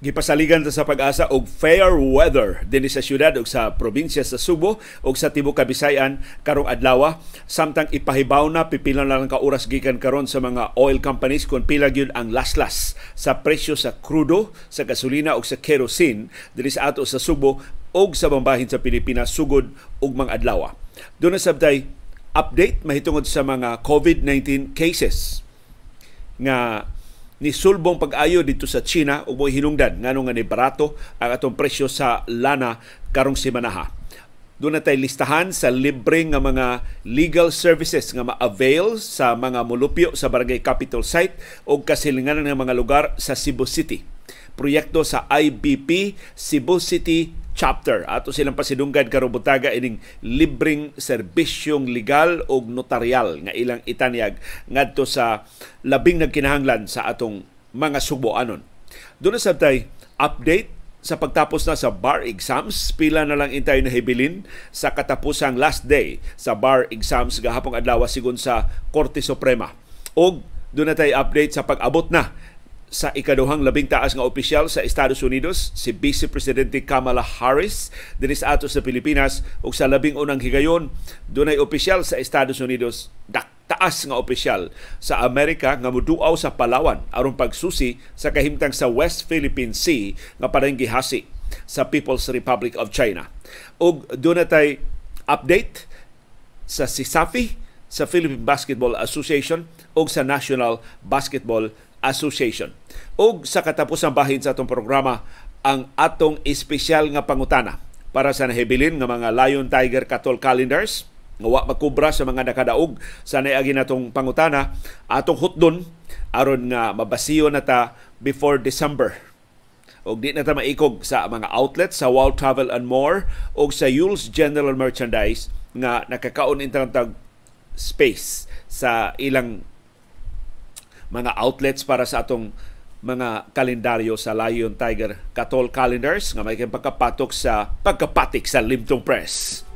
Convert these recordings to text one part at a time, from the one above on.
Gipasaligan ta sa pag-asa og fair weather dinhi sa syudad ug sa probinsya sa Subo ug sa tibuok Kabisayan karong adlaw samtang ipahibaw na pipila na lang ka oras gikan karon sa mga oil companies kung pila gyud ang laslas sa presyo sa krudo, sa gasolina ug sa kerosene dinhi sa ato sa Subo ug sa bambahin sa Pilipinas sugod ug mga adlaw. Doon na sabday update mahitungod sa mga COVID-19 cases nga ni sulbong pag-ayo dito sa China ug mo hinungdan ngano nga ni barato ang atong presyo sa lana karong semanaha. Doon na tayo listahan sa libre nga mga legal services nga ma-avail sa mga mulupyo sa Barangay Capital Site o kasilinganan ng mga lugar sa Cebu City. Proyekto sa IBP Cebu City chapter. Ato silang pasidunggan karong ining libreng serbisyong legal o notaryal nga ilang itanyag ngadto sa labing nagkinahanglan sa atong mga subuanon. Doon na sabtay update sa pagtapos na sa bar exams, pila na lang intay na hibilin sa katapusang last day sa bar exams gahapong adlaw sigon sa Korte Suprema. Og doon na tayo update sa pag-abot na sa ikaduhang labing taas nga opisyal sa Estados Unidos, si Vice Presidente Kamala Harris, dinhi sa ato sa Pilipinas, ug sa labing unang higayon, dunay opisyal sa Estados Unidos, taas nga opisyal sa Amerika nga muduaw sa Palawan aron pagsusi sa kahimtang sa West Philippine Sea nga parang gihasi sa People's Republic of China. Ug doon tay update sa SISAFI, sa Philippine Basketball Association ug sa National Basketball Association. Ug sa katapusang bahin sa atong programa, ang atong espesyal nga pangutana para sa nahibilin nga mga Lion Tiger Cattle Calendars nga wa makubra sa mga nakadaog sa naagi natong pangutana atong hutdon aron nga mabasiyo na ta before December. Og di na ta maikog sa mga outlets sa World Travel and More o sa Yule's General Merchandise nga nakakaon intang space sa ilang mga outlets para sa atong mga kalendaryo sa Lion Tiger Katol Calendars nga may pagkapatok sa pagkapatik sa Limtong Press.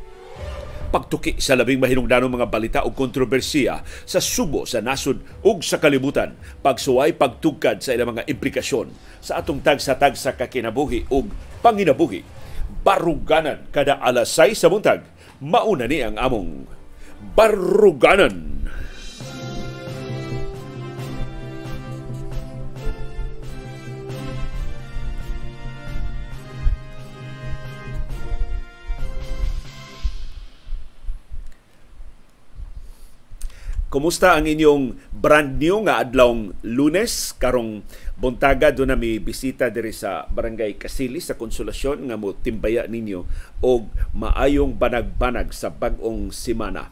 Pagtuki sa labing mahinungdanong mga balita o kontrobersiya sa subo sa nasod ug sa kalibutan, pagsuway pagtugkad sa ilang mga implikasyon sa atong tag-sa-tag sa kakinabuhi ug panginabuhi. Baruganan kada alas 6 sa buntag, mauna ni ang among Baruganan Kumusta ang inyong brand new nga adlawng Lunes karong buntaga do na mi bisita diri sa Barangay Kasili sa Konsolasyon nga mo timbaya ninyo og maayong banag-banag sa bag-ong semana.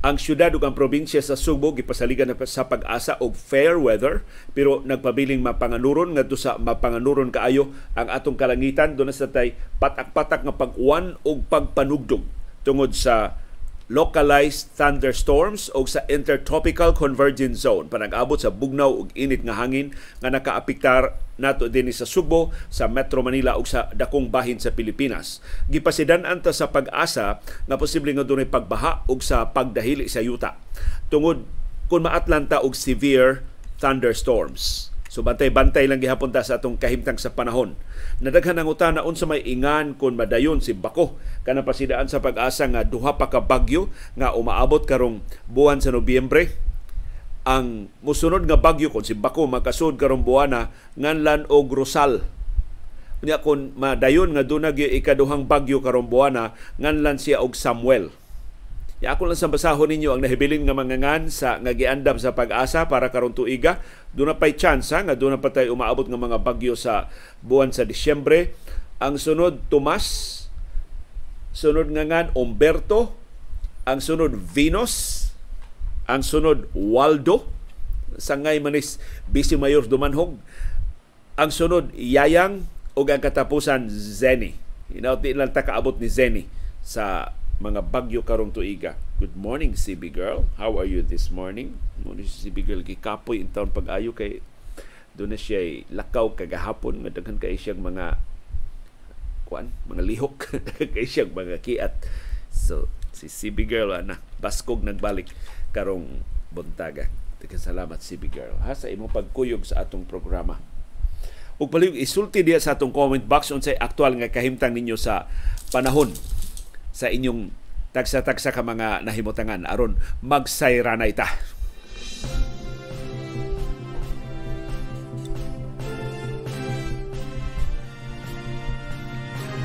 Ang syudad ug ang probinsya sa Subo gipasaligan na sa pag-asa og fair weather pero nagpabiling mapanganuron ngadto sa mapanganuron kaayo ang atong kalangitan do na sa tay patak-patak nga pag-uwan og pagpanugdog tungod sa localized thunderstorms o sa intertropical convergence zone panag-abot sa bugnaw ug init nga hangin nga nakaapektar nato dinhi sa Subo, sa Metro Manila ug sa dakong bahin sa Pilipinas. Gipasidan-an ta sa pag-asa nga posible nga dunay pagbaha ug sa pagdahili sa yuta tungod kung maatlanta og severe thunderstorms. So bantay-bantay lang gihapon ta sa atong kahimtang sa panahon. Nadaghan ang utana unsa may ingan kon madayon si Bako. Kana pasidaan sa pag-asa nga duha pa ka bagyo nga umaabot karong buwan sa Nobyembre. Ang musunod nga bagyo kon si Bako makasud karong buwana nganlan og Rosal Unya kon madayon nga dunag ikaduhang bagyo karong buwana nganlan siya og Samuel Ya ako lang sa basahon ninyo ang nahibilin nga mangangan sa nga giandam sa pag-asa para karon tuiga. Doon na pa'y chance nga doon na pa tayo umaabot ng mga bagyo sa buwan sa Disyembre. Ang sunod Tomas, sunod nga ngan Umberto, ang sunod Venus, ang sunod Waldo, sangay manis Bisi Mayor Dumanhog, ang sunod Yayang ug ang katapusan Zeni. Inauti lang ta kaabot ni Zeni sa mga bagyo karong tuiga. Good morning, CB girl. How are you this morning? Mo si CB girl gikapoy in taon pag-ayo kay doon na siya lakaw kagahapon nga daghan kay siyang mga kuan, mga lihok kay siyang mga kiat. So si CB girl ana baskog nagbalik karong buntaga. Tika salamat CB girl ha sa imong pagkuyog sa atong programa. ug palihog isulti diya sa atong comment box unsay aktual nga kahimtang ninyo sa panahon sa inyong tagsa-tagsa ka mga nahimutangan aron magsayranay ta.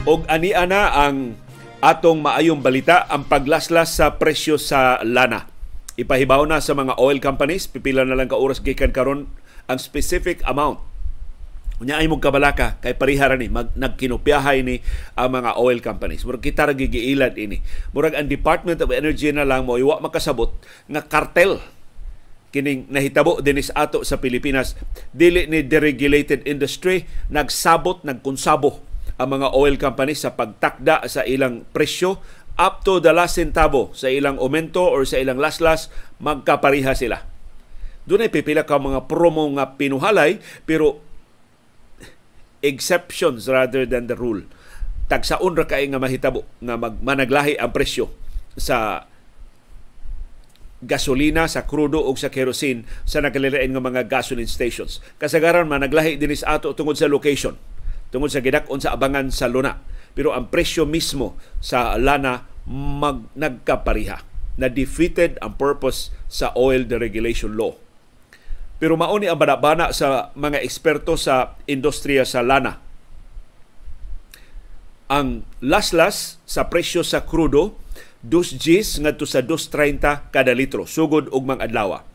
Og ani ana ang atong maayong balita ang paglaslas sa presyo sa lana. Ipahibaw na sa mga oil companies, pipila na lang ka oras gikan karon ang specific amount Unya ay mong kabalaka kay parihara ni mag, nagkinopyahay ni ang mga oil companies. Murag kita ra gigiilad ini. Murag ang Department of Energy na lang mo iwa makasabot nga kartel kining nahitabo dinis ato sa Pilipinas dili ni deregulated industry nagsabot nagkonsabo ang mga oil companies sa pagtakda sa ilang presyo up to the last centavo sa ilang aumento or sa ilang laslas magkapariha sila. Doon ay pipila ka mga promo nga pinuhalay pero exceptions rather than the rule. Tagsaon ra kay nga mahitabo nga mag, managlahi ang presyo sa gasolina, sa krudo o sa kerosene sa nakalilain nga mga gasoline stations. Kasagaran managlahi dinis ato tungod sa location, tungod sa gidak-on sa abangan sa luna. Pero ang presyo mismo sa lana mag nagkapariha na defeated ang purpose sa oil deregulation law pero mauni ang banabana sa mga eksperto sa industriya sa lana. Ang laslas sa presyo sa krudo, 2 Gs ngadto sa 2.30 kada litro, sugod og mga adlaw.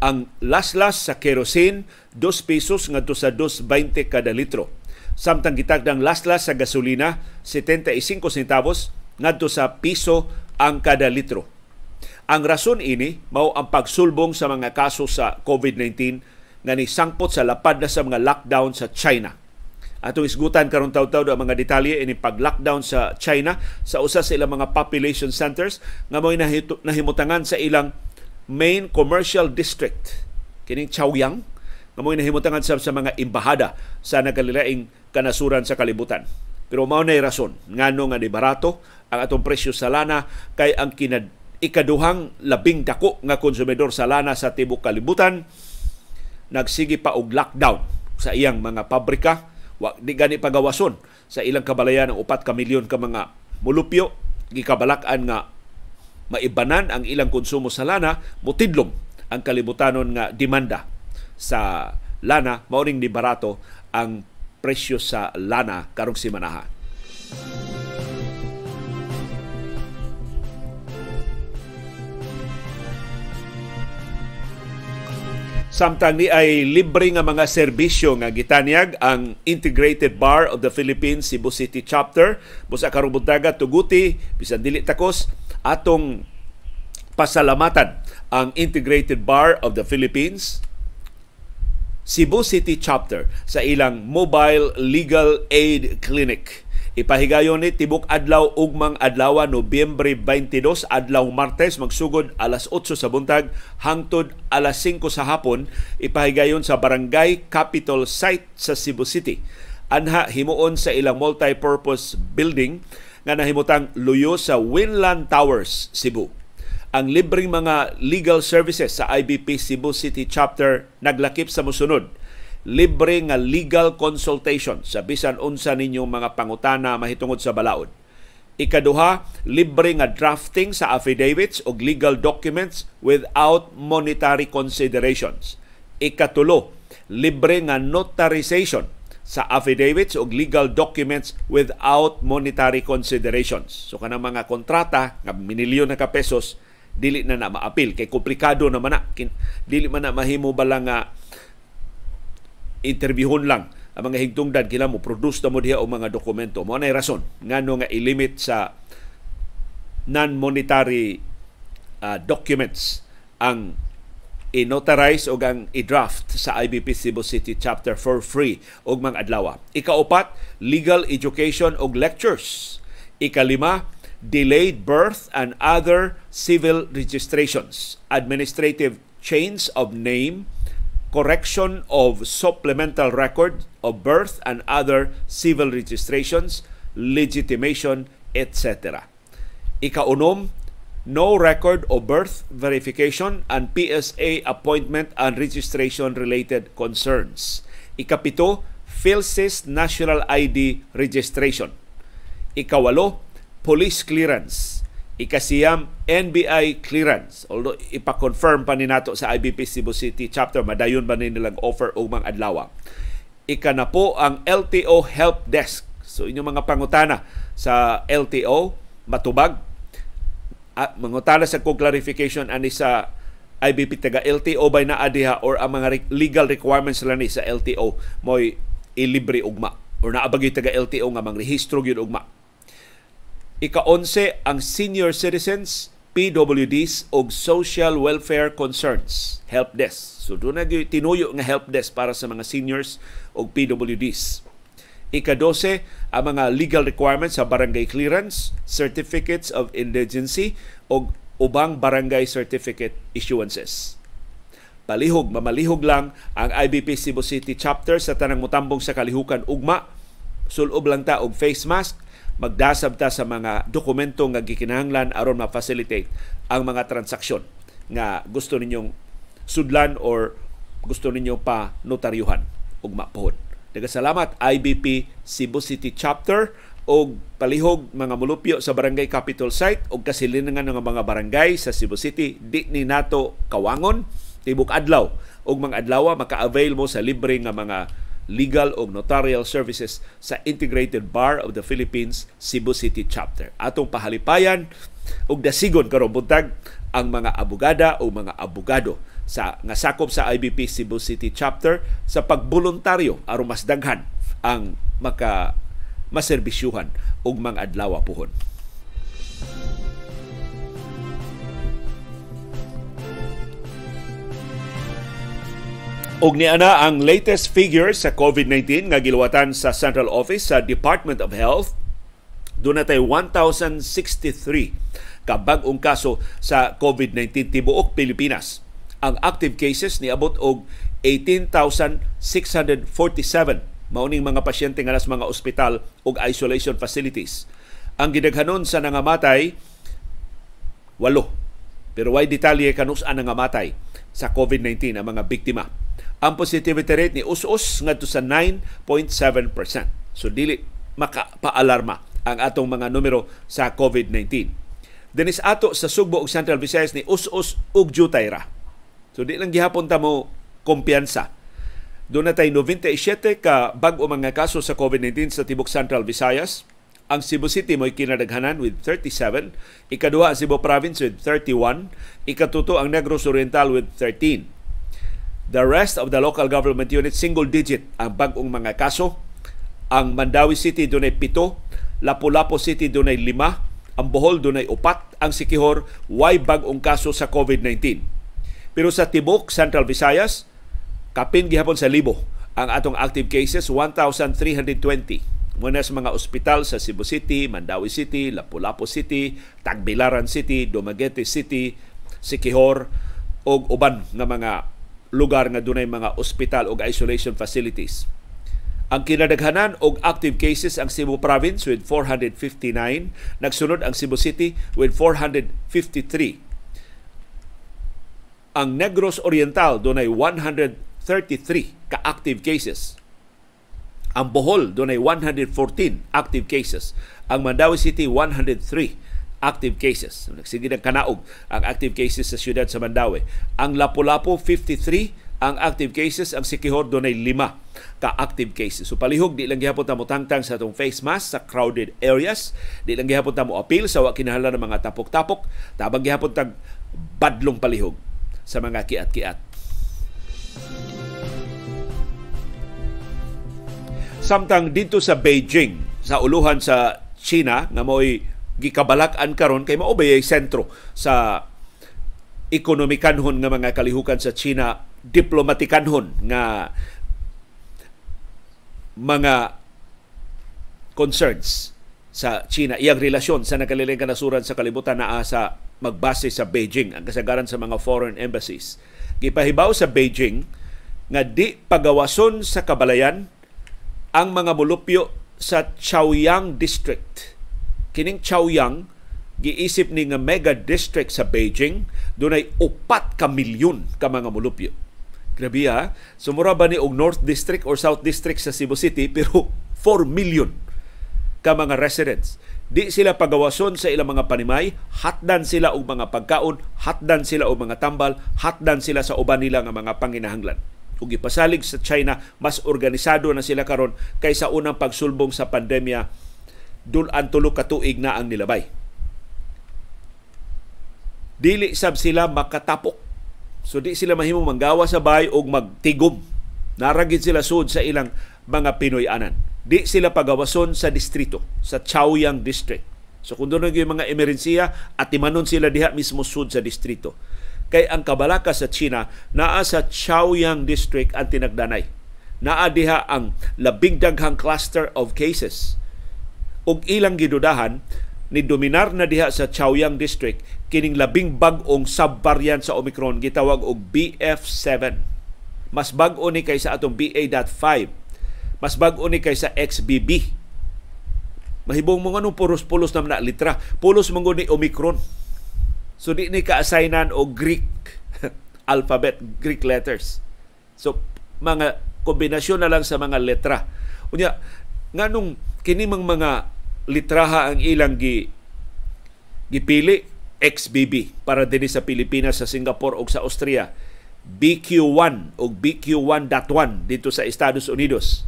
Ang laslas sa kerosene, 2 pesos ngadto sa 2.20 kada litro. Samtang gitagdang laslas sa gasolina, 75 centavos ngadto sa piso ang kada litro. Ang rason ini mao ang pagsulbong sa mga kaso sa COVID-19 nga ni sangpot sa lapad na sa mga lockdown sa China. Atong isgutan karon taw-taw ang mga detalye ini pag-lockdown sa China sa usa sa ilang mga population centers nga mo'y nahimutangan sa ilang main commercial district kining Chaoyang nga mo'y nahimutangan sa, sa mga imbahada sa nagkalilaing kanasuran sa kalibutan. Pero mao na rason ngano nga ni barato ang atong presyo sa lana kay ang kinad ikaduhang labing dako nga konsumidor sa lana sa tibok kalibutan nagsigi pa og lockdown sa iyang mga pabrika wa di gani pagawason sa ilang kabalayan ng upat ka milyon ka mga mulupyo gikabalak-an nga maibanan ang ilang konsumo sa lana mutidlom ang kalibutanon nga demanda sa lana mauring ni barato ang presyo sa lana karong simanaha. Samtang ni ay libre nga mga serbisyo nga gitanyag ang Integrated Bar of the Philippines Cebu City Chapter. Busa karong buntaga tuguti bisan dili takos atong pasalamatan ang Integrated Bar of the Philippines Cebu City Chapter sa ilang Mobile Legal Aid Clinic Ipahigayon ni tibok adlaw ugmang adlaw Nobyembre 22 adlaw Martes magsugod alas 8 sa buntag hangtod alas 5 sa hapon ipahigayon sa Barangay Capital Site sa Cebu City. Anha himuon sa ilang multi-purpose building nga nahimutang luyo sa Winland Towers, Cebu. Ang libreng mga legal services sa IBP Cebu City Chapter naglakip sa musunod libre nga legal consultation sa bisan unsa ninyong mga pangutana mahitungod sa balaod. Ikaduha, libre nga drafting sa affidavits o legal documents without monetary considerations. Ikatulo, libre nga notarization sa affidavits o legal documents without monetary considerations. So kanang mga kontrata nga minilyon na ka pesos dili na na maapil kay komplikado naman na dili man na mahimo bala nga interviewon lang ang mga higtungdan kila mo produce na mo diha o mga dokumento mo na rason ngano nga ilimit sa non-monetary uh, documents ang i-notarize o ang i-draft sa IBP Cebu City Chapter for free og mga adlaw. Ikaupat, legal education og lectures. Ikalima, delayed birth and other civil registrations, administrative change of name, correction of supplemental record of birth and other civil registrations, legitimation, etc. Ikaunom, no record of birth verification and PSA appointment and registration related concerns. Ikapito, PhilSys National ID Registration. Ikawalo, police clearance. Ikasiyam, NBI clearance. Although ipa-confirm pa ni nato sa IBP Cebu City chapter, madayon ba ni nilang offer o mga adlaw. Ika na po ang LTO Help Desk. So inyong mga pangutana sa LTO, matubag. At mangutana sa kong clarification ani sa IBP taga LTO by na adiha or ang mga legal requirements lang ni sa LTO mo'y ilibre ugma or naabagay taga LTO nga mangrehistro gyud ugma Ika-11 ang senior citizens, PWDs o social welfare concerns, help desk. So doon na tinuyo nga help desk para sa mga seniors o PWDs. Ika-12 ang mga legal requirements sa barangay clearance, certificates of indigency o ubang barangay certificate issuances. Palihog, mamalihog lang ang IBP Cebu City chapter sa tanang mutambong sa kalihukan ugma. Sulob lang ta og face mask, magdasab ta sa mga dokumento nga gikinahanglan aron ma-facilitate ang mga transaksyon nga gusto ninyong sudlan or gusto ninyo pa notaryuhan ug mapuhon. Nagasalamat IBP Cebu City Chapter o palihog mga mulupyo sa barangay capital site o kasilinangan ng mga barangay sa Cebu City. Di ni nato kawangon. Tibok adlaw. Og mga adlaw maka-avail mo sa libre nga mga legal o notarial services sa Integrated Bar of the Philippines Cebu City Chapter. Atong pahalipayan og dasigon karon buntag ang mga abogada o mga abogado sa nga sakop sa IBP Cebu City Chapter sa pagboluntaryo aron mas daghan ang maka maserbisyuhan og mga adlaw puhon. Og niana ang latest figures sa COVID-19 nga giluwatan sa Central Office sa Department of Health. Doon natay 1,063 ka bag-ong kaso sa COVID-19 tibuok Pilipinas. Ang active cases ni abot og 18,647 mauning mga pasyente nga nas mga ospital ug isolation facilities. Ang gidaghanon sa nangamatay walo. Pero why detalye kanus ang nangamatay sa COVID-19 ang mga biktima ang positivity rate ni us-us ngadto sa 9.7%. So dili makapaalarma ang atong mga numero sa COVID-19. Dinis ato sa Sugbo ug Central Visayas ni us-us ug jutayra. So di lang gihapon ta mo kumpiyansa. Doon na tayo 97 ka bag-o mga kaso sa COVID-19 sa Tibok Central Visayas. Ang Cebu City mo'y kinadaghanan with 37. Ikaduha ang Cebu Province with 31. Ikatuto ang Negros Oriental with 13 The rest of the local government units, single digit ang bagong mga kaso. Ang Mandawi City dunay pito, Lapu-Lapu City dunay lima, ang Bohol dunay upat, ang Sikihor way bagong kaso sa COVID-19. Pero sa Tibok, Central Visayas, kapin gihapon sa libo ang atong active cases 1,320 muna sa mga ospital sa Cebu City, Mandawi City, Lapu-Lapu City, Tagbilaran City, Dumaguete City, Sikihor o uban nga mga lugar nga dunay mga ospital o isolation facilities. Ang kinadaghanan og active cases ang Cebu Province with 459, nagsunod ang Cebu City with 453. Ang Negros Oriental dunay 133 ka active cases. Ang Bohol dunay 114 active cases. Ang Mandawi City 103 active cases. Nagsige ng kanaog ang active cases sa siyudad sa Mandawi. Ang Lapu-Lapu 53 ang active cases, ang Sikihor dunay lima ka active cases. So palihog di lang gihapon ta mo tangtang sa atong face mask sa crowded areas, di lang gihapon ta mo appeal sa wa kinahanglan ng mga tapok-tapok, tabang gihapon tag badlong palihog sa mga kiat-kiat. Samtang dito sa Beijing, sa uluhan sa China nga mo'y gikabalak-an karon kay mao ay sentro sa ekonomikanhon nga mga kalihukan sa China diplomatikanhon nga mga concerns sa China. Iyang relasyon sa nakaliling kanasuran sa kalibutan naa sa magbase sa Beijing ang kasagaran sa mga foreign embassies. Gipahibaw sa Beijing nga di pagawason sa kabalayan ang mga mulupyo sa Chaoyang district kining Chaoyang giisip ni nga mega district sa Beijing dunay upat ka milyon ka mga mulupyo Grabe ha. Sumura ba ni og North District or South District sa Cebu City pero 4 million ka mga residents. Di sila pagawason sa ilang mga panimay, hatdan sila og mga pagkaon, hatdan sila og mga tambal, hatdan sila sa uban nila nga mga panginahanglan. Ug ipasalig sa China, mas organisado na sila karon kaysa unang pagsulbong sa pandemya dulan tulo ka na ang nilabay. Dili sab sila makatapok. So di sila mahimo manggawa sa bay og magtigom. Naragid sila sud sa ilang mga Pinoy-anan di sila pagawason sa distrito, sa Chaoyang District. So kung doon yung mga emerhensiya at timanon sila diha mismo sud sa distrito. Kay ang kabalaka sa China naa sa Chaoyang District ang tinagdanay. Naa diha ang labing daghang cluster of cases. Ug ilang gidudahan ni dominar na diha sa Chaoyang District kining labing bag-ong subvariant sa Omicron gitawag og BF7. Mas bag-o ni kaysa atong BA.5 mas bag-o ni kaysa XBB. Mahibong mo nga nung pulos-pulos na na litra. Pulos mo ni Omicron. So di ni ka-assignan o Greek alphabet, Greek letters. So mga kombinasyon na lang sa mga letra. Unya, nga nung kini mga litraha ang ilang gi gipili XBB para dinhi sa Pilipinas, sa Singapore o sa Austria. BQ1 o BQ1.1 dito sa Estados Unidos.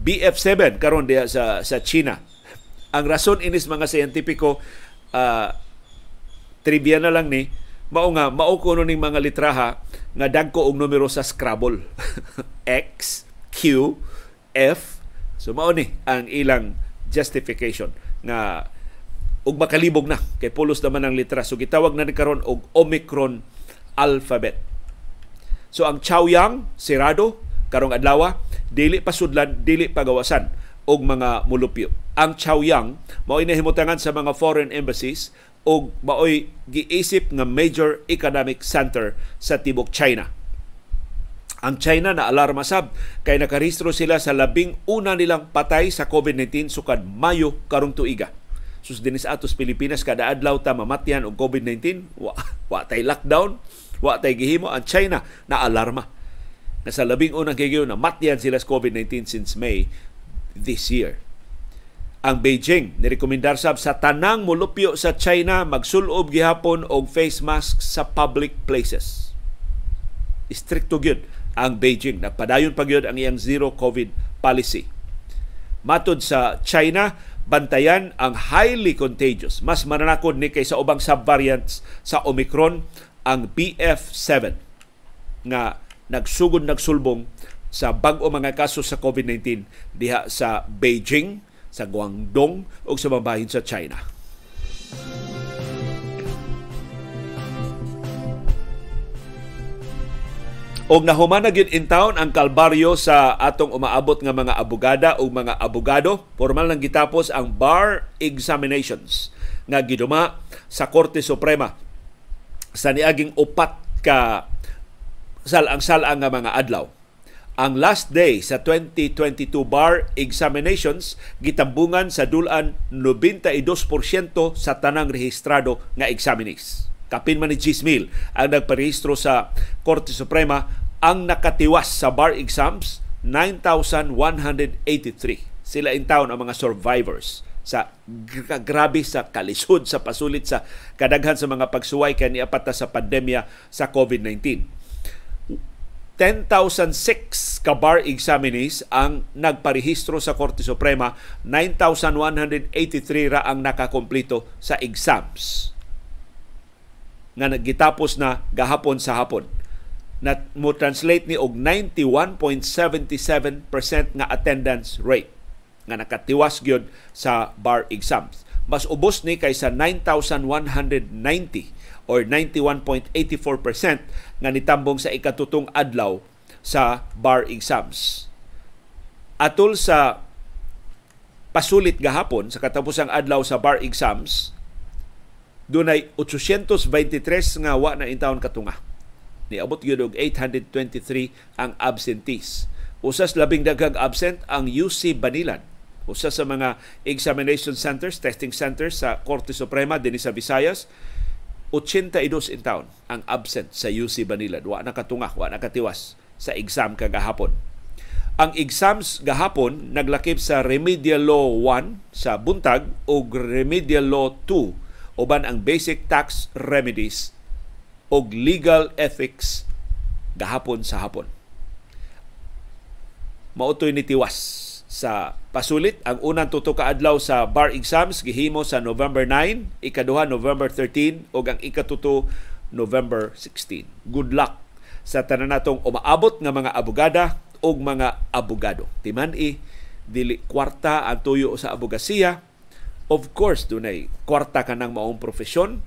BF7 karon diha sa sa China. Ang rason inis mga siyentipiko uh, trivia na lang ni mao nga mao kuno ning mga litraha nga dagko og numero sa Scrabble. X, Q, F. So mao ni ang ilang justification nga ug makalibog na kay pulos naman ang litra. So gitawag na ni karon og Omicron alphabet. So ang Chaoyang, Sirado, karong adlaw dili pasudlan dili pagawasan og mga mulupyo ang Chaoyang mao himutangan sa mga foreign embassies og maoy giisip nga major economic center sa tibok China ang China na alarma sab kay nakarehistro sila sa labing una nilang patay sa COVID-19 sukad Mayo karong tuiga. Sus dinis atos Pilipinas kada adlaw ta mamatyan og COVID-19, wa, wa tay lockdown, wa tay gihimo ang China na alarma na sa labing unang kigyo na matyan sila sa COVID-19 since May this year. Ang Beijing nirekomendar sab sa tanang mulupyo sa China magsulob gihapon og face mask sa public places. Istrikto gyud ang Beijing nagpadayon pa gyud ang iyang zero COVID policy. Matod sa China, bantayan ang highly contagious. Mas mananakod ni kaysa ubang subvariants sa Omicron ang BF7 nga nagsugod nagsulbong sa bag-o mga kaso sa COVID-19 diha sa Beijing, sa Guangdong o sa mabahin sa China. Og nahumana gyud in town ang kalbaryo sa atong umaabot nga mga abogada o mga abogado. Formal nang gitapos ang bar examinations nga giduma sa Korte Suprema sa niaging upat ka salang-salang nga mga adlaw. Ang last day sa 2022 bar examinations gitambungan sa dulan 92% sa tanang rehistrado nga examinees. Kapin man ni Gismil ang nagparehistro sa Korte Suprema ang nakatiwas sa bar exams 9,183. Sila in town ang mga survivors sa grabe sa kalisod sa pasulit sa kadaghan sa mga pagsuway kani apat sa pandemya sa COVID-19 10,006 ka bar examinees ang nagparehistro sa Korte Suprema, 9,183 ra ang nakakompleto sa exams nga nagitapos na gahapon sa hapon na mo translate ni og 91.77% nga attendance rate nga nakatiwas gyud sa bar exams. Mas ubos ni kaysa 9,190 or 91.84% nga nitambong sa ikatutong adlaw sa bar exams. Atol sa pasulit gahapon sa katapusang adlaw sa bar exams, dunay 823 nga wa na intawon katunga. Niabot gyud og 823 ang absentees. Usas labing daghang absent ang UC Banilan. Usa sa mga examination centers, testing centers sa Korte Suprema dinhi sa Visayas 82 in taon ang absent sa UC Banilad. Wa na katunga, wa na katiwas sa exam kagahapon. Ang exams gahapon naglakip sa Remedial Law 1 sa buntag o Remedial Law 2 uban ang Basic Tax Remedies o Legal Ethics gahapon sa hapon. Mautoy ni tiwas sa pasulit ang unang tuto ka adlaw sa bar exams gihimo sa November 9, ikaduha November 13 ug ang ikatuto November 16. Good luck sa tanan natong umaabot nga mga abogada og mga abogado. Timan-i dili kwarta ang tuyo sa abogasiya. Of course, dunay kwarta ka ng maong profesyon,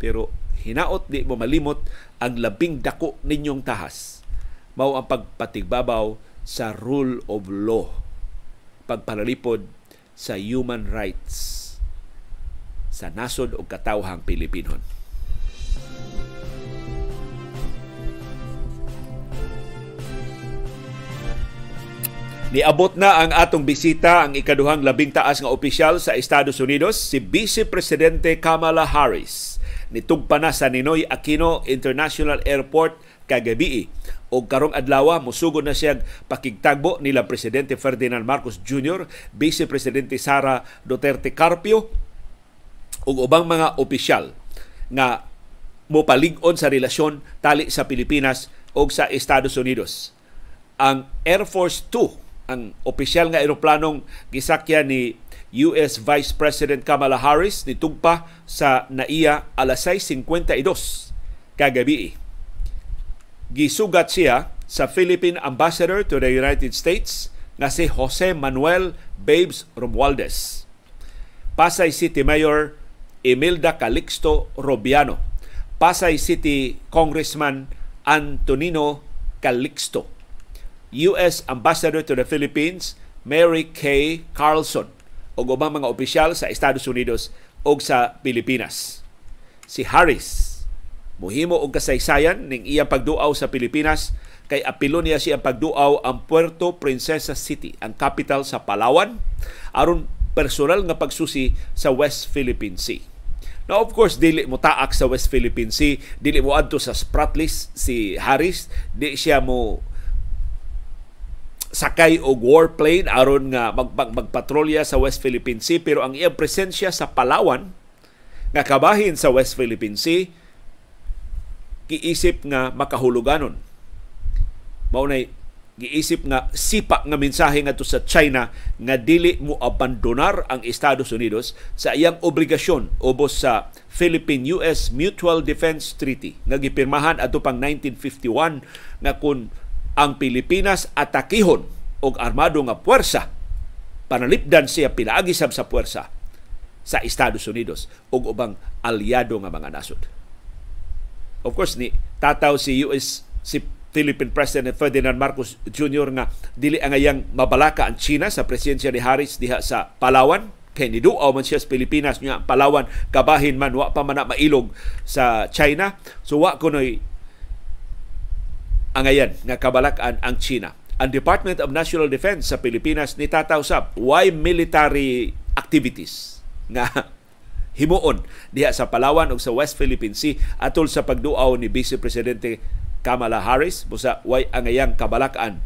pero hinaot di mo malimot ang labing dako ninyong tahas. Mao ang pagpatigbabaw sa rule of law. Pagpalalipod sa human rights sa nasod o katawhang Pilipinon. Niabot na ang atong bisita ang ikaduhang labing taas nga opisyal sa Estados Unidos, si Vice Presidente Kamala Harris. Nitugpa na sa Ninoy Aquino International Airport kagabi o karong adlaw musugod na siya pakigtagbo nila Presidente Ferdinand Marcos Jr., Vice Presidente Sara Duterte Carpio ug ubang mga opisyal nga mopalig-on sa relasyon tali sa Pilipinas o sa Estados Unidos. Ang Air Force 2 ang opisyal nga eroplanong gisakyan ni US Vice President Kamala Harris nitugpa sa NAIA alas 6.52 kagabi. Gisugat siya sa Philippine Ambassador to the United States nga si Jose Manuel Babes Romualdez. Pasay City Mayor Emilda Calixto Robiano. Pasay City Congressman Antonino Calixto US Ambassador to the Philippines, Mary Kay Carlson, o ubang mga opisyal sa Estados Unidos o sa Pilipinas. Si Harris, muhimo og kasaysayan ning iyang pagduaw sa Pilipinas kay apilo niya siya pagduaw ang Puerto Princesa City, ang capital sa Palawan, aron personal nga pagsusi sa West Philippine Sea. Now, of course, dili mo taak sa West Philippine Sea, dili mo adto sa Spratlys si Harris, di siya mo sakay og warplane aron nga mag, mag, magpatrolya sa West Philippine Sea. Pero ang iyang presensya sa Palawan nga kabahin sa West Philippine Sea giisip nga makahuluganon. Mao nay giisip nga sipa nga mensahe ngadto sa China nga dili mo abandonar ang Estados Unidos sa iyang obligasyon ubos sa Philippine-US Mutual Defense Treaty nga gipirmahan adto pang 1951 nga kun ang Pilipinas atakihon og armado nga puwersa panalipdan siya pinaagi sab sa puwersa sa Estados Unidos ug ubang aliado nga mga nasod. Of course ni tataw si US si Philippine President Ferdinand Marcos Jr. nga dili angayang mabalaka ang China sa presensya ni Harris diha sa Palawan kay niduaw man siya sa Pilipinas nga Palawan kabahin man wa pa man mailog sa China so wa kunoy angayan nga kabalakan ang China. Ang Department of National Defense sa Pilipinas ni tatausap why military activities nga himuon diha sa Palawan ug sa West Philippine Sea atol sa pagduaw ni Vice Presidente Kamala Harris busa why angayang kabalakan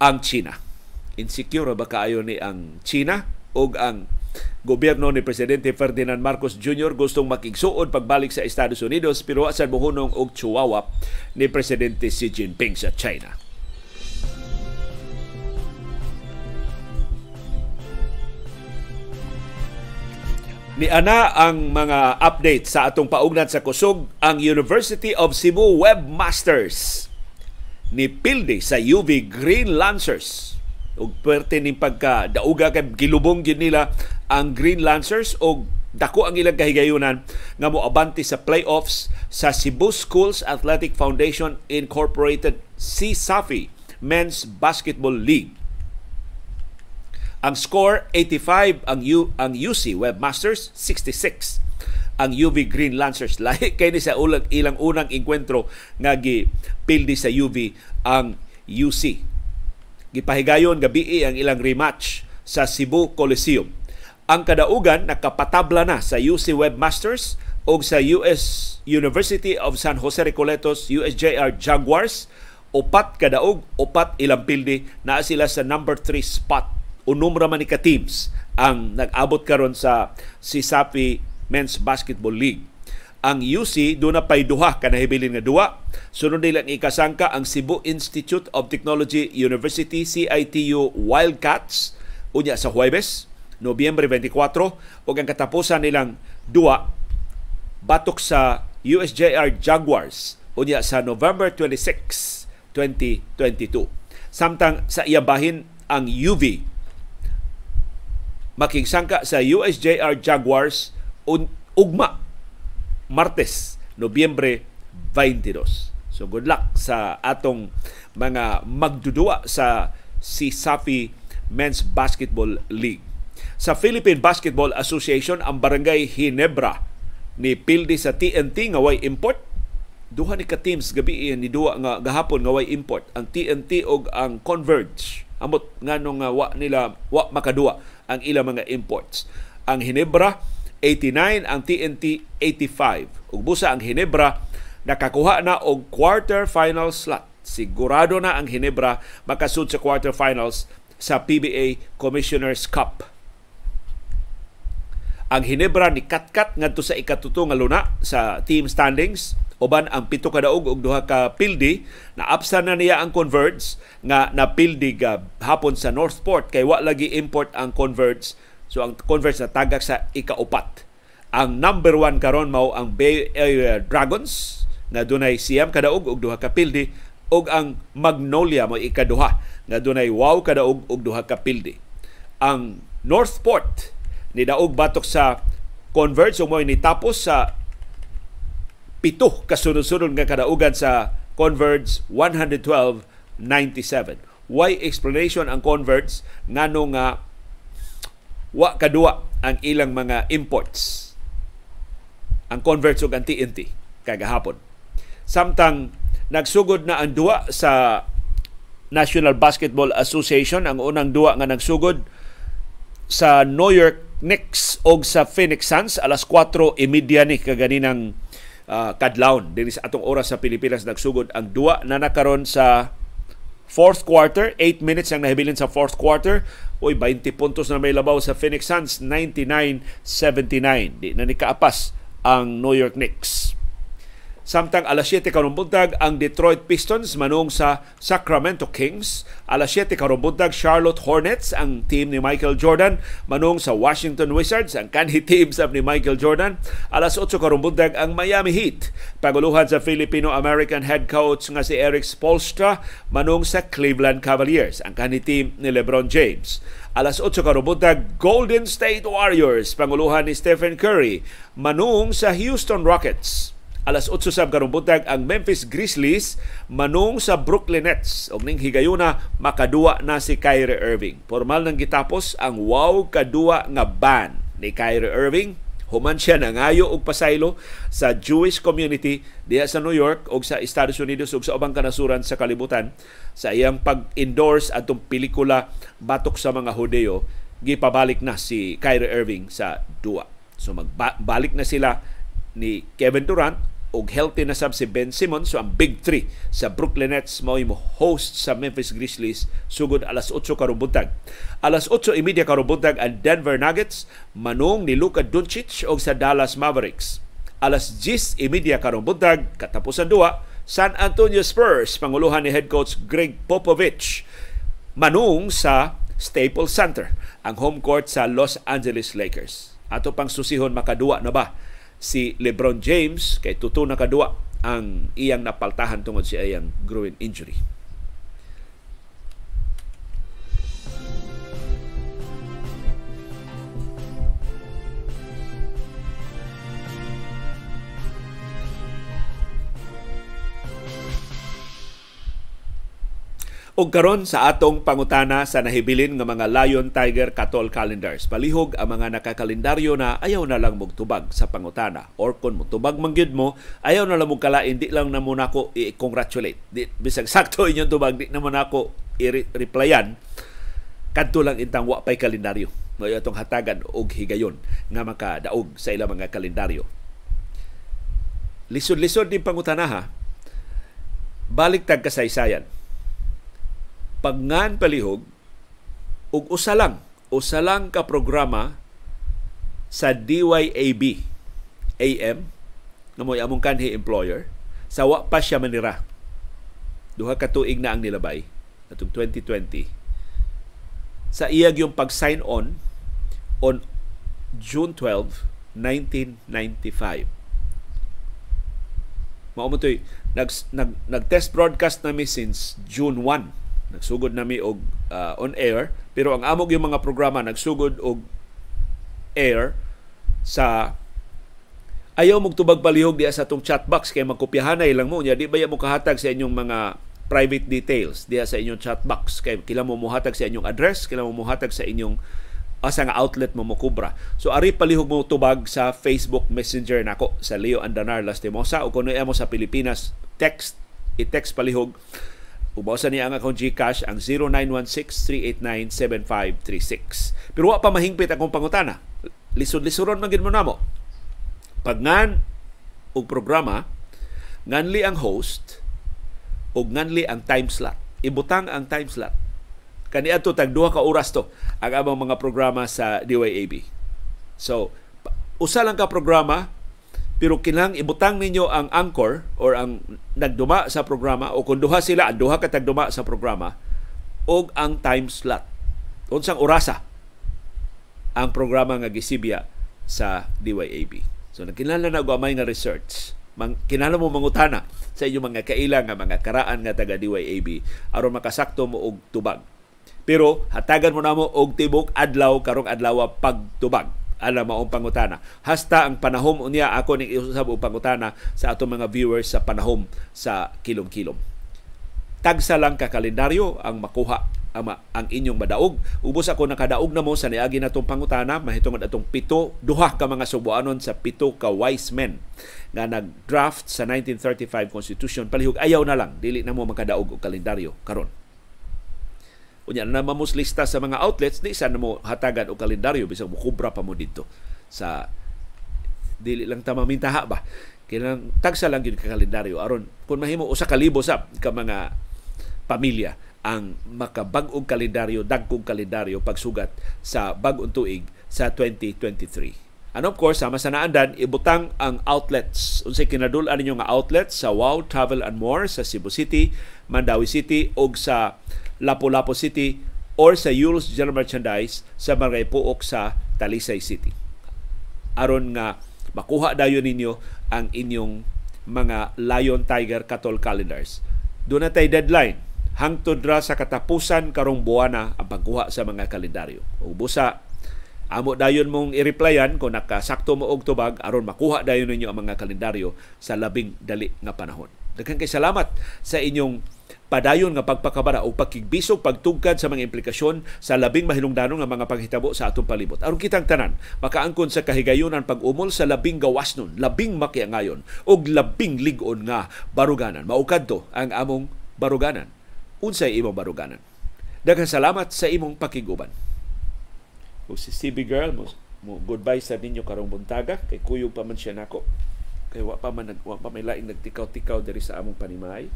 ang China. Insecure ba kaayo ni ang China ug ang gobyerno ni Presidente Ferdinand Marcos Jr. gustong makigsuod pagbalik sa Estados Unidos pero sa buhunong og chihuahua ni Presidente Xi Jinping sa China. Ni ana ang mga update sa atong paugnat sa kusog ang University of Cebu Webmasters ni pilde sa UV Green Lancers ug pwerte ning pagka dauga kay gilubong gyud nila ang Green Lancers og dako ang ilang kahigayunan nga moabante sa playoffs sa Cebu Schools Athletic Foundation Incorporated CSAFI Men's Basketball League. Ang score 85 ang U, ang UC Webmasters 66 ang UV Green Lancers lahi kay ni sa ulang ilang unang enkwentro nga gipildi sa UV ang UC Gipahigayon gabi ang ilang rematch sa Cebu Coliseum. Ang kadaugan nakapatabla na sa UC Webmasters o sa US University of San Jose Recoletos, USJR Jaguars, upat kadaog, upat ilang pildi na sila sa number 3 spot. Unom man ni ka teams ang nag-abot karon sa Sisapi Men's Basketball League. Ang UC do na pay duha kanahibilin nga duwa. Sunod nila ikasangka ang Cebu Institute of Technology University CITU Wildcats unya sa Huwebes, Nobyembre 24 ug ang katapusan nilang duwa batok sa USJR Jaguars unya sa November 26, 2022. Samtang sa iyabahin ang UV makigsangka sa USJR Jaguars un, ugma Martes, Nobyembre 22. So good luck sa atong mga magdudua sa si Safi Men's Basketball League. Sa Philippine Basketball Association, ang Barangay Hinebra ni pildi sa TNT nga way import duha ni ka teams gabi ni duwa nga gahapon nga way import ang TNT og ang Converge amot nganong nga wa nila wa makaduwa ang ilang mga imports ang Hinebra 89 ang TNT 85 ug busa ang Hinebra nakakuha na og quarter final slot. Sigurado na ang Hinebra makasud sa quarter finals sa PBA Commissioners Cup. Ang Hinebra ni Katkat ngadto sa ikatuto nga luna sa team standings. Uban ang pito ka daog og duha ka pildi. Na absan na niya ang Converge nga napildi ga hapon sa Northport kay wa lagi import ang Converge so ang Converge na tagak sa ikaupat. Ang number one karon mao ang Bay Area Dragons nga dunay siyam kadaog og duha ka pildi og ang Magnolia mo ikaduha nga dunay wow kadaog og duha ka pildi. Ang Northport ni daog batok sa Converge mo ni tapos sa pito kasunod-sunod nga kadaugan sa Converge 112.97. Why explanation ang Converge ngano nga wa kadua ang ilang mga imports. Ang Converge ug ang TNT kagahapon. Samtang nagsugod na ang duwa sa National Basketball Association ang unang duwa nga nagsugod sa New York Knicks og sa Phoenix Suns alas 4:30 ni kaganinang uh, kadlawon dinhi sa atong oras sa Pilipinas nagsugod ang duwa na nakaron sa fourth quarter 8 minutes ang nahibilin sa fourth quarter oy 20 puntos na may labaw sa Phoenix Suns 99-79 di na ni kaapas ang New York Knicks Samtang alas 7 karong buntag ang Detroit Pistons manung sa Sacramento Kings. Alas 7 karong buntag Charlotte Hornets ang team ni Michael Jordan manung sa Washington Wizards ang kanhi team sa ni Michael Jordan. Alas 8 karong buntag ang Miami Heat paguluhan sa Filipino-American head coach nga si Eric Spoelstra manung sa Cleveland Cavaliers ang kanhi team ni LeBron James alas 8 karubuntag Golden State Warriors panguluhan ni Stephen Curry manung sa Houston Rockets alas 8 sab karong buntag ang Memphis Grizzlies manung sa Brooklyn Nets og ning higayuna makaduwa na si Kyrie Irving. Formal nang gitapos ang wow kadua nga ban ni Kyrie Irving Human siya nangayo og pasaylo sa Jewish community diha sa New York o sa Estados Unidos ug sa ubang kanasuran sa kalibutan sa iyang pag-endorse atong pelikula batok sa mga Hudeo gipabalik na si Kyrie Irving sa duwa. So magbalik na sila ni Kevin Durant og healthy na sab si Ben Simmons so ang big three sa Brooklyn Nets mao mo host sa Memphis Grizzlies sugod alas 8 karubuntag. Alas 8:30 karubuntag ang Denver Nuggets manung ni Luka Doncic og sa Dallas Mavericks. Alas 10:30 karubuntag katapusan duwa San Antonio Spurs panguluhan ni head coach Greg Popovich manung sa Staples Center ang home court sa Los Angeles Lakers. Ato pang susihon makaduwa na ba si LeBron James kay tuto na kadua ang iyang napaltahan tungod sa iyang groin injury. Og karon sa atong pangutana sa nahibilin nga mga Lion, Tiger, Katol calendars. Palihog ang mga nakakalendaryo na ayaw na lang mogtubag sa pangutana. Or kung motubag mangyud mo, ayaw na lang mong kalain, di lang na mo nako i-congratulate. Di, bisag sakto inyong tubag, di na mo nako i-replyan. Kadto lang intang wa pay kalendaryo. Ngayon atong hatagan og higayon nga makadaog sa ilang mga kalendaryo. lisod-lisod din pangutanaha, balik tag kasaysayan. Pagngan palihog, ug usa lang, usa ka programa sa DYAB AM nga mo among kanhi employer sa wa pa siya manira. Duha ka tuig na ang nilabay atong 2020. Sa iyag yung pag-sign on on June 12, 1995 mao mo nag, nag nag-test broadcast nami since June 1 nagsugod nami og uh, on air. Pero ang amog yung mga programa nagsugod og air sa ayaw mong tubag palihog diya sa atong chat box kay magkopyahanay lang mo. Nya di ba mo kahatag sa inyong mga private details diya sa inyong chat box? Kay kila mo muhatag sa inyong address kila mo muhatag sa inyong asa nga outlet mo mokubra. So ari palihog mo tubag sa Facebook Messenger nako sa Leo Andanar Lastimosa o kuno mo sa Pilipinas text i-text palihog Ubawasan niya ang akong GCash ang 0916-389-7536. Pero wa pa mahingpit akong pangutana. Lisod-lisuron man mo namo. Pag ngan og programa, nganli ang host o nganli ang time slot. Ibutang ang time slot kaniadto tag duha ka oras to ang among mga programa sa DYAB. So, usa lang ka programa pero kinang ibutang ninyo ang anchor or ang nagduma sa programa o kung duha sila, ang duha ka tagduma sa programa og ang time slot. Unsang orasa ang programa nga gisibya sa DYAB. So nagkinala na gamay nga research. Mang, kinala mo mangutana sa inyong mga kailang nga mga karaan nga taga DYAB aron makasakto mo og tubag pero hatagan mo namo og tibok adlaw karong adlaw pagtubag ala maong pangutana. Hasta ang panahom unya ako ning iusab og pangutana sa atong mga viewers sa panahom sa kilom-kilom. Tagsa lang ka kalendaryo ang makuha ang, ang inyong madaog. Ubos ako nakadaog na mo sa niagi natong pangutana mahitungod atong pito duha ka mga subuanon sa pito ka wise men nga nag-draft sa 1935 Constitution palihog ayaw na lang dili na mo makadaog og kalendaryo karon unya na mamuslista sa mga outlets di sa mo hatagan og kalendaryo bisag mo kubra pa mo dito sa dili lang ta mamintaha ba kinang tagsa lang gyud ka kalendaryo aron kun mahimo usa ka libo sa ka mga pamilya ang makabag-og kalendaryo, dagkog kalendaryo pagsugat sa bag-ong tuig sa 2023. And of course, sama sa naandan, ibutang ang outlets. Unsay kinadul-an ninyo nga outlets sa Wow Travel and More sa Cebu City, Mandawi City ug sa Lapu-Lapu City or sa Yulos General Merchandise sa Barangay Puok sa Talisay City. Aron nga makuha dayon ninyo ang inyong mga Lion Tiger Cattle Calendars. Doon na tayo deadline hangtod ra sa katapusan karong buwana ang pagkuha sa mga kalendaryo. Ubusa amo dayon mong i-replyan kung nakasakto mo og tubag aron makuha dayon ninyo ang mga kalendaryo sa labing dali nga panahon. Daghang kay salamat sa inyong padayon nga pagpakabara o pagkigbisog pagtugkad sa mga implikasyon sa labing mahinungdanon nga mga paghitabo sa atong palibot. Aron kitang tanan, makaangkon sa kahigayonan pag-umol sa labing gawasnon, labing makiangayon ug labing ligon nga baruganan. Maukad to ang among baruganan. Unsay imong baruganan. Daghang salamat sa imong pakiguban. O si CB Girl, mo, mo goodbye sa ninyo karong buntaga kay kuyog pa man siya nako. Kay wa pa man wa pa may laing nagtikaw-tikaw diri sa among panimahay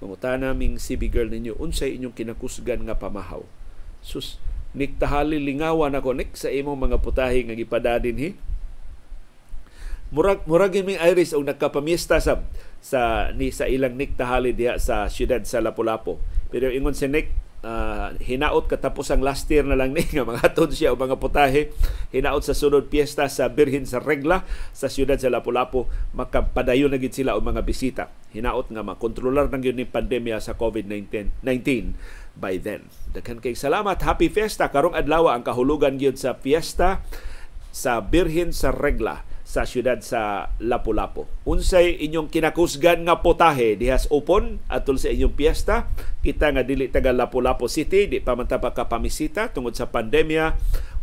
Mangutana naming CB girl ninyo, unsay inyong kinakusgan nga pamahaw. Sus, niktahali lingawan ako nik sa imong mga putahe nga gipadadin hi. Murag murag mi Iris og nagkapamiesta sa sa ni sa ilang niktahali diha sa siyudad sa Lapu-Lapu. Pero ingon si Nick, uh, hinaot katapos ang last year na lang ni nga mga ton siya o mga putahe hinaot sa sunod piyesta sa Birhin sa Regla sa siyudad sa Lapu-Lapu. Makapadayon na gid sila og mga bisita. Hinaot nga makontrolar nang gyud ni pandemya sa COVID-19 19 by then. Daghan kay salamat happy fiesta. Karong adlaw ang kahulugan gyud sa fiesta sa Birhin sa Regla sa siyudad sa Lapu-Lapu. Unsay inyong kinakusgan nga potahe dihas upon atol sa inyong piyesta, kita nga dili taga Lapu-Lapu City, di pa man ta pamisita tungod sa pandemya,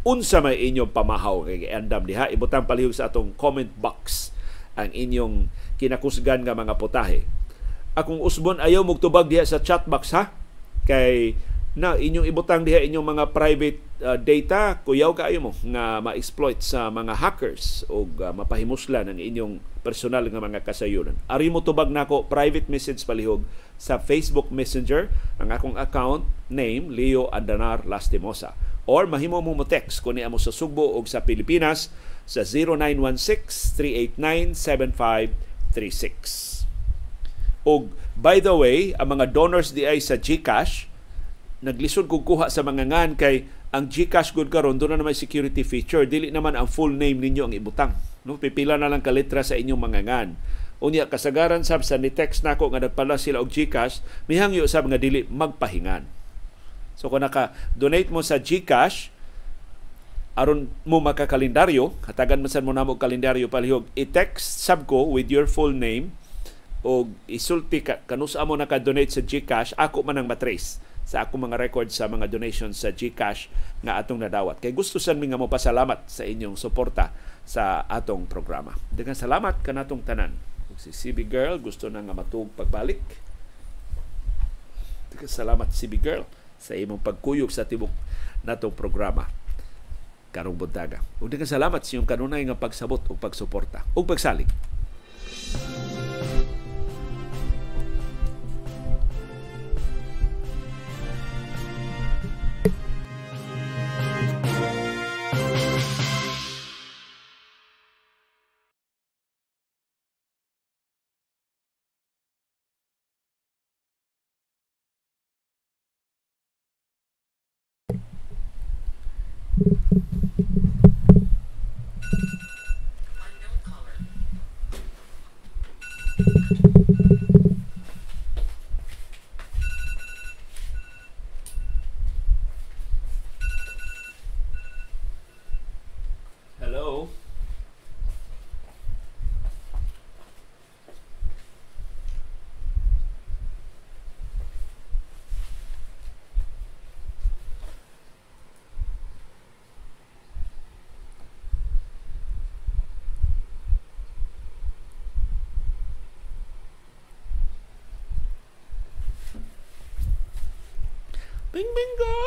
unsa may inyong pamahaw kay andam diha ibutang palihog sa atong comment box ang inyong kinakusgan nga mga potahe. Akong usbon ayaw mugtubag diha sa chat box ha kay na inyong ibutang diha inyong mga private uh, data kuyaw kaayo mo nga ma-exploit sa mga hackers o uh, mapahimuslan ang inyong personal nga mga kasayunan. Ari mo tubag nako private message palihog sa Facebook Messenger ang akong account name Leo Andanar Lastimosa or mahimo mo mo text kung amo sa Sugbo o sa Pilipinas sa 0916-389-7536. Og by the way, ang mga donors di ay sa GCash naglisod kog kuha sa mga ngan kay ang GCash good karon doon na naman security feature. Dili naman ang full name ninyo ang ibutang. No pipila na lang ka letra sa inyong mga ngan. Unya kasagaran sab sa ni text nako nga nagpala sila og GCash mihangyo sa mga dili magpahingan. So kung naka donate mo sa GCash aron mo makakalendaryo hatagan man mo namo kalendaryo palihog i-text sab ko with your full name o isulti ka kanus mo naka-donate sa GCash ako man ang matrace sa ako mga record sa mga donations sa GCash nga atong nadawat. Kay gusto san nga mo pasalamat sa inyong suporta sa atong programa. Dengan salamat kanatong tanan. Si CB Girl gusto na nga matug pagbalik. Dengan salamat CB Girl sa imong pagkuyog sa tibok natong programa karong buntaga. Ug dengan salamat sa iyong kanunay nga pagsabot o pagsuporta ug pagsalig. Bing bing girl.